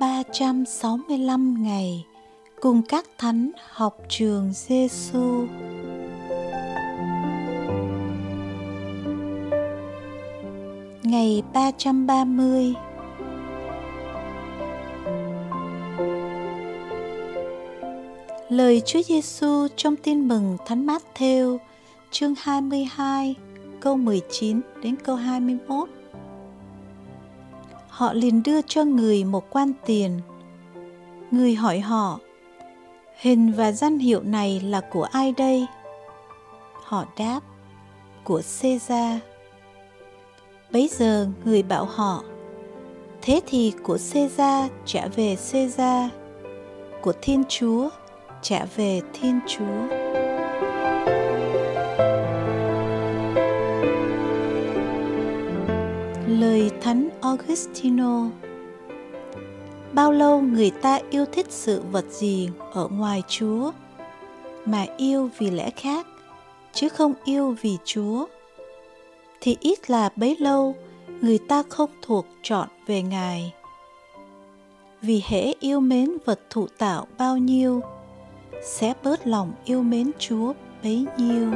ba trăm sáu mươi lăm ngày cùng các thánh học trường Giêsu. Ngày 330 Lời Chúa Giêsu trong Tin mừng Thánh Mát-theo chương 22 câu 19 đến câu 21. Họ liền đưa cho người một quan tiền. Người hỏi họ: Hình và danh hiệu này là của ai đây? Họ đáp: Của Caesar. Bấy giờ người bảo họ: Thế thì của Caesar trả về Caesar, của Thiên Chúa trả về Thiên Chúa. Lời Thánh Augustino Bao lâu người ta yêu thích sự vật gì ở ngoài Chúa mà yêu vì lẽ khác, chứ không yêu vì Chúa thì ít là bấy lâu, người ta không thuộc chọn về Ngài. Vì hễ yêu mến vật thụ tạo bao nhiêu sẽ bớt lòng yêu mến Chúa bấy nhiêu.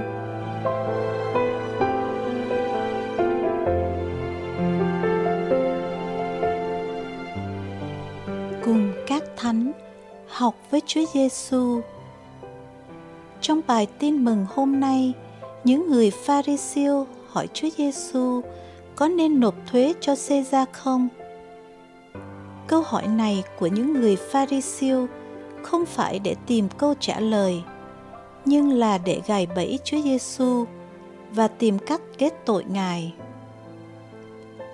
Cùng các thánh học với Chúa Giêsu. Trong bài tin mừng hôm nay, những người Pharisêu hỏi Chúa Giêsu có nên nộp thuế cho Caesar không? Câu hỏi này của những người Pharisêu không phải để tìm câu trả lời, nhưng là để gài bẫy Chúa Giêsu và tìm cách kết tội Ngài.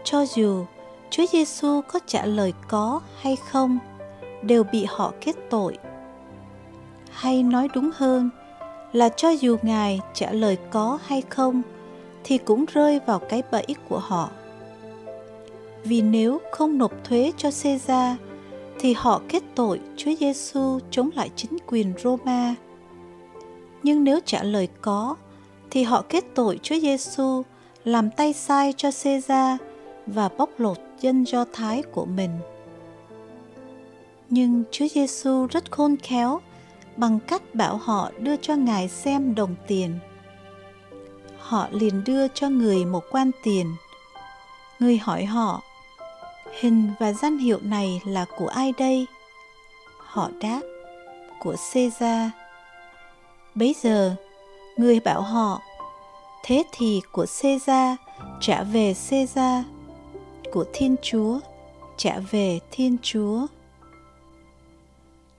Cho dù Chúa Giêsu có trả lời có hay không, đều bị họ kết tội. Hay nói đúng hơn là cho dù Ngài trả lời có hay không, thì cũng rơi vào cái bẫy của họ. Vì nếu không nộp thuế cho Caesar thì họ kết tội Chúa Giêsu chống lại chính quyền Roma. Nhưng nếu trả lời có, thì họ kết tội Chúa Giêsu làm tay sai cho Caesar và bóc lột dân Do Thái của mình. Nhưng Chúa Giêsu rất khôn khéo bằng cách bảo họ đưa cho Ngài xem đồng tiền. Họ liền đưa cho người một quan tiền. Người hỏi họ, Hình và danh hiệu này là của ai đây? Họ đáp, của Caesar. Bấy giờ, người bảo họ, thế thì của Caesar trả về Caesar, của Thiên Chúa trả về Thiên Chúa.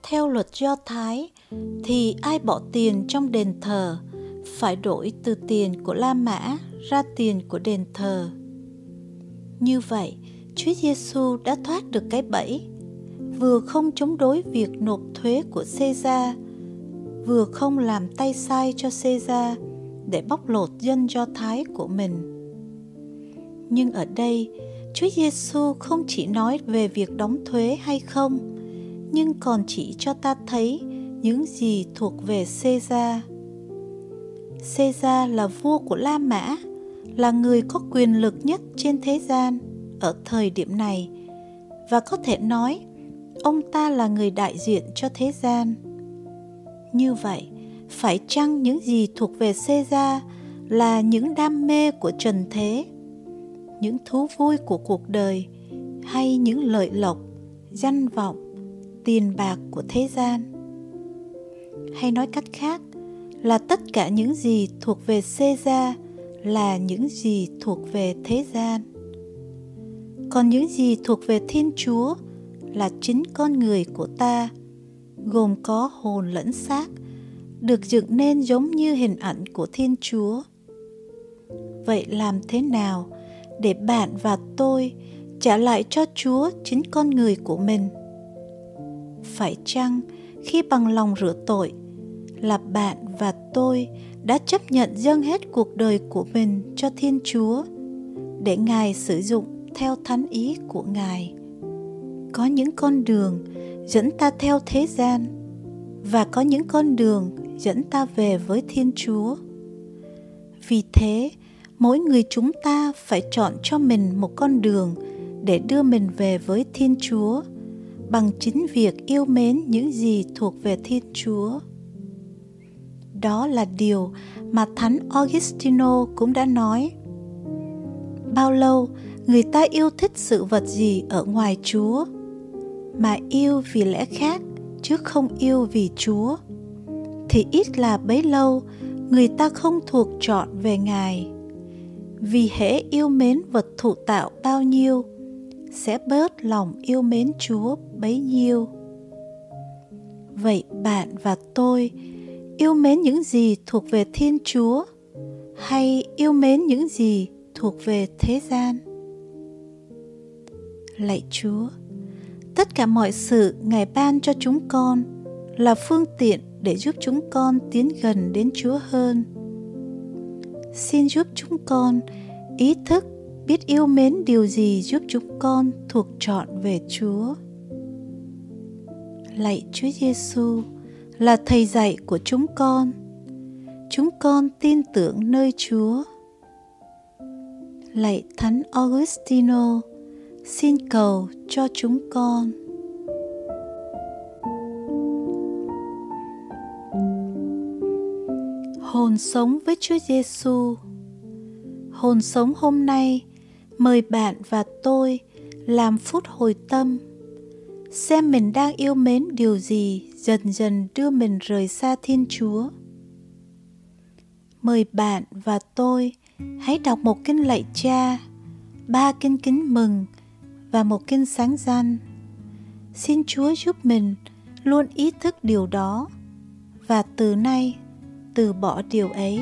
Theo luật Do Thái thì ai bỏ tiền trong đền thờ phải đổi từ tiền của La Mã ra tiền của đền thờ. Như vậy, Chúa Giêsu đã thoát được cái bẫy, vừa không chống đối việc nộp thuế của Caesar, vừa không làm tay sai cho Caesar để bóc lột dân Do Thái của mình. Nhưng ở đây, Chúa Giêsu không chỉ nói về việc đóng thuế hay không, nhưng còn chỉ cho ta thấy những gì thuộc về Caesar. Caesar là vua của La Mã, là người có quyền lực nhất trên thế gian ở thời điểm này và có thể nói ông ta là người đại diện cho thế gian. Như vậy, phải chăng những gì thuộc về Caesar là những đam mê của trần thế, những thú vui của cuộc đời hay những lợi lộc, danh vọng, tiền bạc của thế gian? Hay nói cách khác là tất cả những gì thuộc về Caesar là những gì thuộc về thế gian còn những gì thuộc về thiên chúa là chính con người của ta, gồm có hồn lẫn xác, được dựng nên giống như hình ảnh của thiên chúa. Vậy làm thế nào để bạn và tôi trả lại cho chúa chính con người của mình? Phải chăng khi bằng lòng rửa tội là bạn và tôi đã chấp nhận dâng hết cuộc đời của mình cho thiên chúa để ngài sử dụng theo thánh ý của Ngài. có những con đường dẫn ta theo thế gian và có những con đường dẫn ta về với thiên chúa. Vì thế, mỗi người chúng ta phải chọn cho mình một con đường để đưa mình về với thiên chúa bằng chính việc yêu mến những gì thuộc về thiên chúa. Đó là điều mà thánh augustino cũng đã nói. Bao lâu người ta yêu thích sự vật gì ở ngoài chúa? Mà yêu vì lẽ khác, chứ không yêu vì chúa. Thì ít là bấy lâu, người ta không thuộc chọn về ngài. Vì hễ yêu mến vật thụ tạo bao nhiêu, sẽ bớt lòng yêu mến chúa bấy nhiêu. Vậy bạn và tôi, yêu mến những gì thuộc về thiên chúa, hay yêu mến những gì thuộc về thế gian? Lạy chúa, tất cả mọi sự ngài ban cho chúng con là phương tiện để giúp chúng con tiến gần đến chúa hơn. Xin giúp chúng con ý thức biết yêu mến điều gì giúp chúng con thuộc trọn về chúa. Lạy chúa giêsu là thầy dạy của chúng con. Chúng con tin tưởng nơi chúa. Lạy thánh augustino xin cầu cho chúng con hồn sống với Chúa Giêsu. Hồn sống hôm nay mời bạn và tôi làm phút hồi tâm xem mình đang yêu mến điều gì dần dần đưa mình rời xa Thiên Chúa. Mời bạn và tôi hãy đọc một kinh lạy cha, ba kinh kính mừng và một kinh sáng danh. Xin Chúa giúp mình luôn ý thức điều đó và từ nay từ bỏ điều ấy.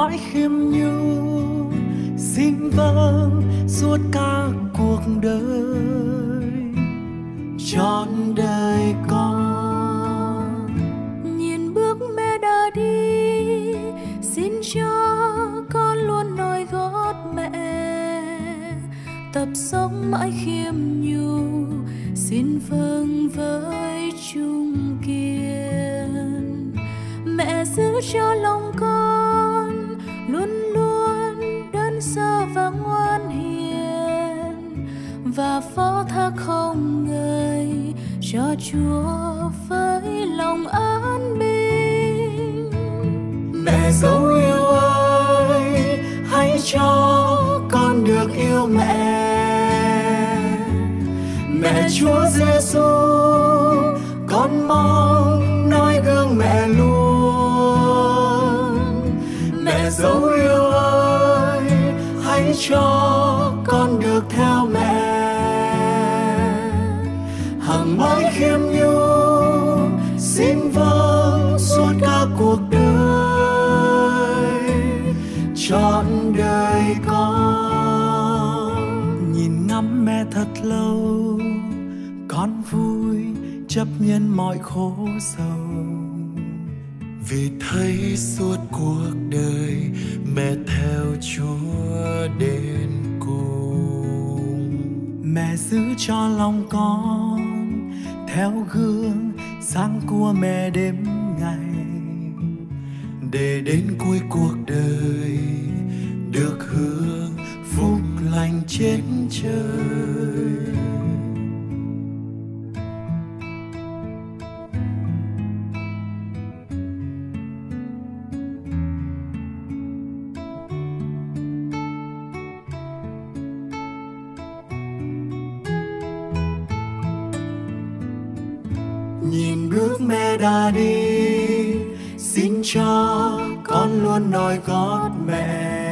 Mãi khiêm nhu xin vâng suốt cả cuộc đời. Trọn đời con. Nhìn bước mẹ đã đi. Xin cho con luôn noi gót mẹ. Tập sống mãi khiêm nhu. Xin vâng với chung kiên. Mẹ giữ cho lòng và phó thác không ngơi cho chúa với lòng an bình. Mẹ dấu yêu ơi, hãy cho con được yêu mẹ. Mẹ chúa giêsu, con mong nói gương mẹ luôn. Mẹ dấu yêu ơi, hãy cho con ngắm mẹ thật lâu. Con vui chấp nhận mọi khổ sầu. Vì thấy suốt cuộc đời mẹ theo chúa đến cùng. Mẹ giữ cho lòng con theo gương sáng của mẹ đêm ngày. Để đến cuối cuộc đời được hứa lành trên trời. Nhìn bước mẹ đã đi, xin cho con luôn nói gót mẹ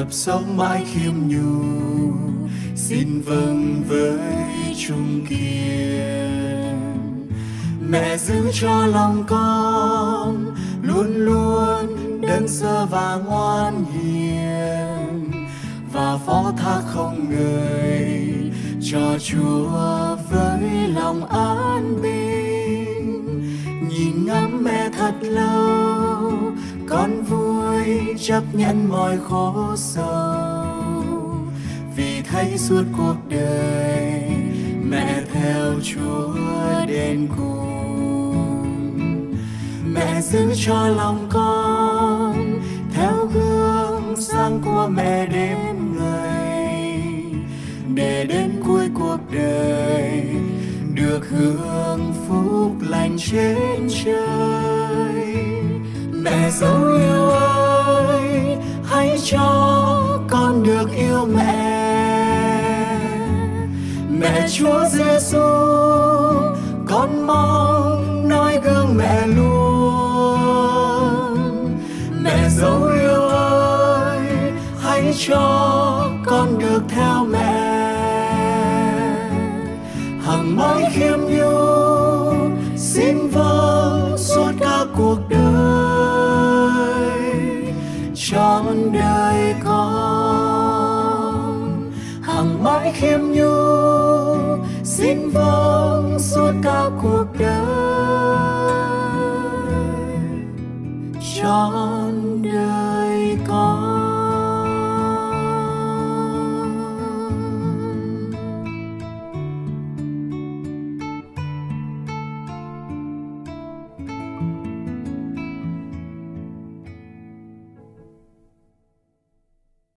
tập sống mãi khiêm nhu xin vâng với trung kiên. Mẹ giữ cho lòng con luôn luôn đơn sơ và ngoan hiền. Và phó thác không người cho chúa với lòng an bình. Nhìn ngắm mẹ thật lâu con vui chấp nhận mọi khổ sầu. Vì thấy suốt cuộc đời mẹ theo chúa đến cùng. Mẹ giữ cho lòng con theo gương sáng của mẹ đêm ngày. Để đến cuối cuộc đời được hưởng phúc lành trên trời mẹ dấu yêu ơi, hãy cho con được yêu mẹ. Mẹ chúa giêsu con mong nói gương mẹ luôn. Mẹ dấu yêu ơi, hãy cho con được theo mẹ. Hằng mãi khiêm nhu xin vâng suốt cả cuộc đời trọn đời con. Hằng mãi khiêm nhu xin vâng suốt cả cuộc đời.